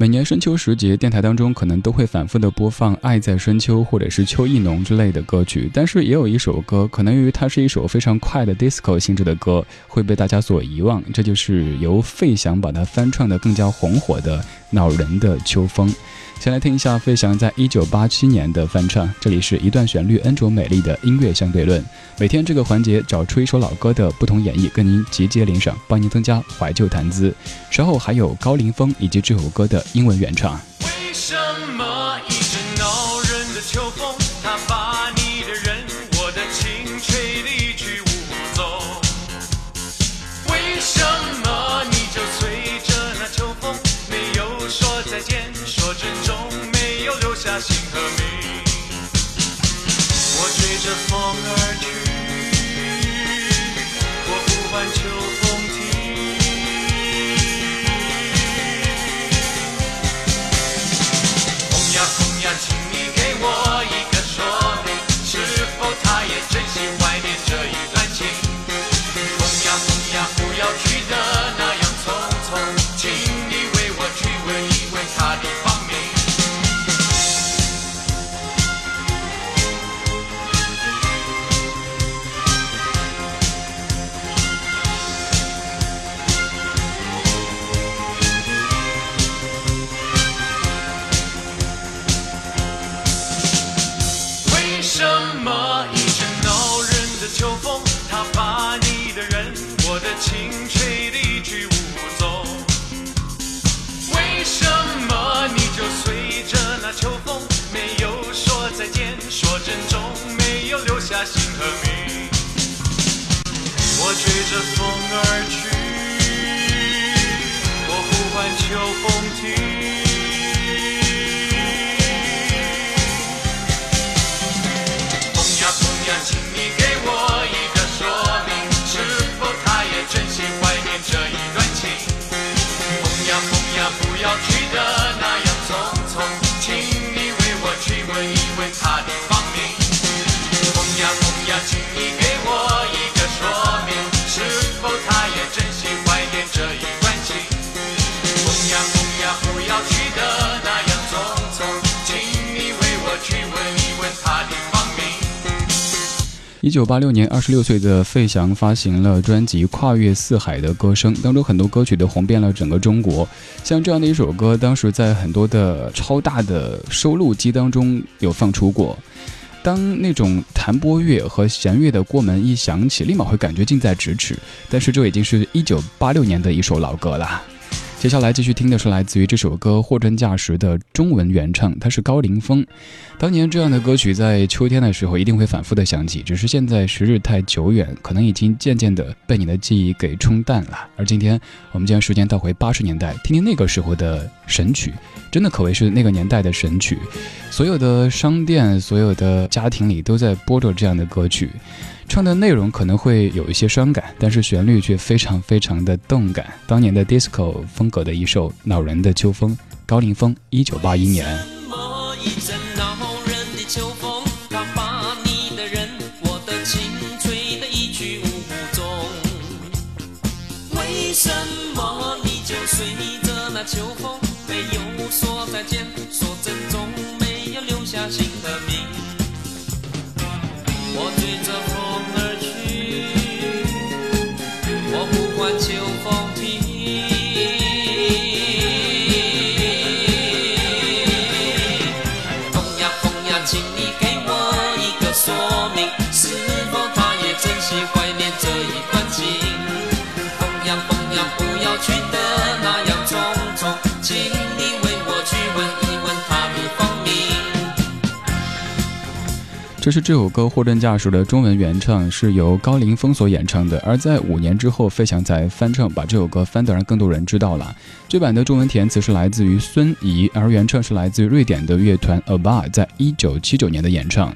每年深秋时节，电台当中可能都会反复的播放《爱在深秋》或者是《秋意浓》之类的歌曲，但是也有一首歌，可能由于它是一首非常快的 disco 性质的歌，会被大家所遗忘。这就是由费翔把它翻唱的更加红火的《恼人的秋风》。先来听一下费翔在一九八七年的翻唱，这里是一段旋律恩卓美丽的音乐相对论。每天这个环节找出一首老歌的不同演绎，跟您集结领赏，帮您增加怀旧谈资。稍后还有高凌风以及这首歌的英文原唱。为什么一阵恼人的秋风，它把你的人，我的情吹得一去无踪？为什么你就随着那秋风，没有说再见？说珍重，没有留下姓和名。我追着风而去，说珍重，没有留下姓和名？我追着风而去，我呼唤秋风停。一九八六年，二十六岁的费翔发行了专辑《跨越四海的歌声》，当中很多歌曲都红遍了整个中国。像这样的一首歌，当时在很多的超大的收录机当中有放出过。当那种弹拨乐和弦乐的过门一响起，立马会感觉近在咫尺。但是这已经是一九八六年的一首老歌了。接下来继续听的是来自于这首歌《货真价实》的中文原唱，他是高凌风。当年这样的歌曲在秋天的时候一定会反复的响起，只是现在时日太久远，可能已经渐渐的被你的记忆给冲淡了。而今天我们将时间倒回八十年代，听听那个时候的神曲，真的可谓是那个年代的神曲。所有的商店、所有的家庭里都在播着这样的歌曲。唱的内容可能会有一些伤感，但是旋律却非常非常的动感。当年的 disco 风格的一首恼人的秋风，高凌风，一九八一年。什么一阵恼人的秋风，它把你的人，我的情吹得一去无踪。为什么你就随着那秋风，没有说再见，说珍重，没有留下姓和名？我追着风这是这首歌《货真价实》的中文原唱，是由高凌风所演唱的。而在五年之后，费翔才翻唱，把这首歌翻得让更多人知道了。这版的中文填词是来自于孙怡，而原唱是来自于瑞典的乐团 ABBA，在一九七九年的演唱。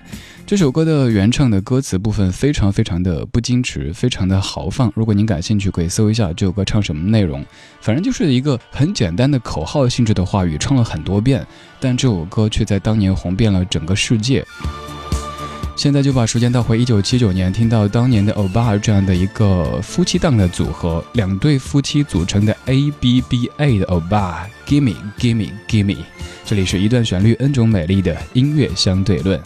这首歌的原唱的歌词部分非常非常的不矜持，非常的豪放。如果您感兴趣，可以搜一下这首歌唱什么内容。反正就是一个很简单的口号性质的话语，唱了很多遍，但这首歌却在当年红遍了整个世界。现在就把时间倒回一九七九年，听到当年的欧巴这样的一个夫妻档的组合，两对夫妻组成的 A B B A 的欧巴，Gimme Gimme Gimme。这里是一段旋律，N 种美丽的音乐相对论。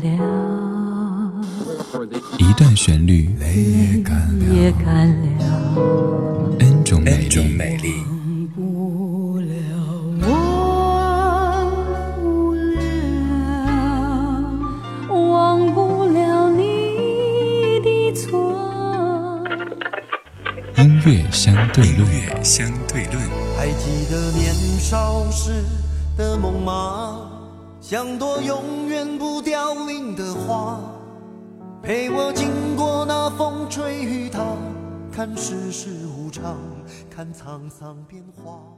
了，一段旋律也干了，N 种美丽。忘不了，忘不了，忘不了你的错。音乐相对论，相对论。还记得年少时的梦吗？像朵永远不凋零的花，陪我经过那风吹雨打，看世事无常，看沧桑变化。